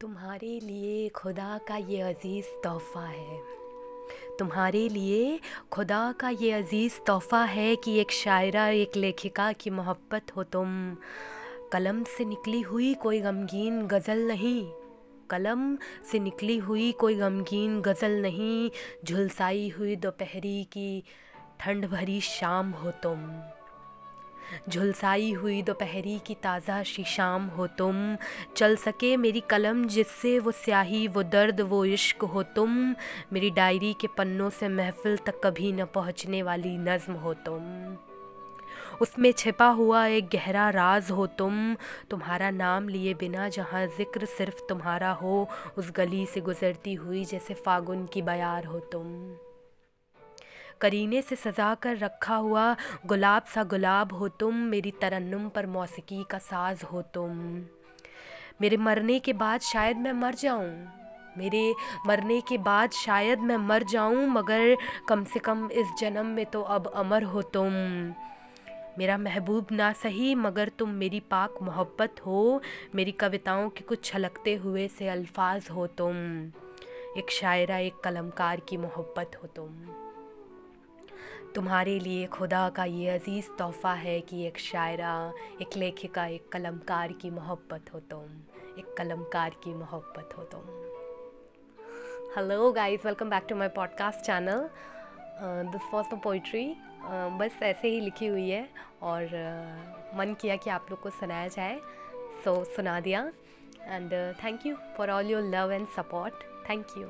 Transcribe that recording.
तुम्हारे लिए खुदा का ये अज़ीज़ तोहफ़ा है। तुम्हारे लिए खुदा का ये अज़ीज़ तोहफ़ा है कि एक शायरा, एक लेखिका की मोहब्बत हो तुम। कलम से निकली हुई कोई गमगीन गज़ल नहीं। कलम से निकली हुई कोई गमगीन गज़ल नहीं। झुलसाई हुई दोपहरी की ठंड भरी शाम हो तुम। झुलसाई हुई दोपहरी की ताज़ा शी शाम हो तुम। चल सके मेरी कलम जिससे वो स्याही, वो दर्द, वो इश्क हो तुम। मेरी डायरी के पन्नों से महफिल तक कभी न पहुँचने वाली नज़म हो तुम। उसमें छिपा हुआ एक गहरा राज हो तुम। तुम्हारा नाम लिए बिना जहाँ ज़िक्र सिर्फ़ तुम्हारा हो, उस गली से गुज़रती हुई जैसे फागुन की बयार हो तुम। करीने से सजा कर रखा हुआ, गुलाब सा गुलाब हो तुम, मेरी तरन्नुम पर मौसीकी का साज हो तुम। मेरे मरने के बाद शायद मैं मर जाऊँ। मेरे मरने के बाद शायद मैं मर जाऊँ, मगर कम से कम इस जन्म में तो अब अमर हो तुम। मेरा महबूब ना सही, मगर तुम मेरी पाक मोहब्बत हो। मेरी कविताओं के कुछ छलकते हुए से अल्फाज हो तुम। एक शायरा, एक कलमकार की मोहब्बत हो तुम। तुम्हारे लिए खुदा का ये अज़ीज़ तोहफ़ा है कि एक शायरा एक लेखिका एक कलमकार की मोहब्बत हो तुम। एक कलमकार की मोहब्बत हो तुम। Hello guys welcome back to my podcast channel this was the poetry बस ऐसे ही लिखी हुई है और uh, मन किया कि आप लोग को सुनाया जाए। सो so, सुना दिया। And thank you for all your love and support thank you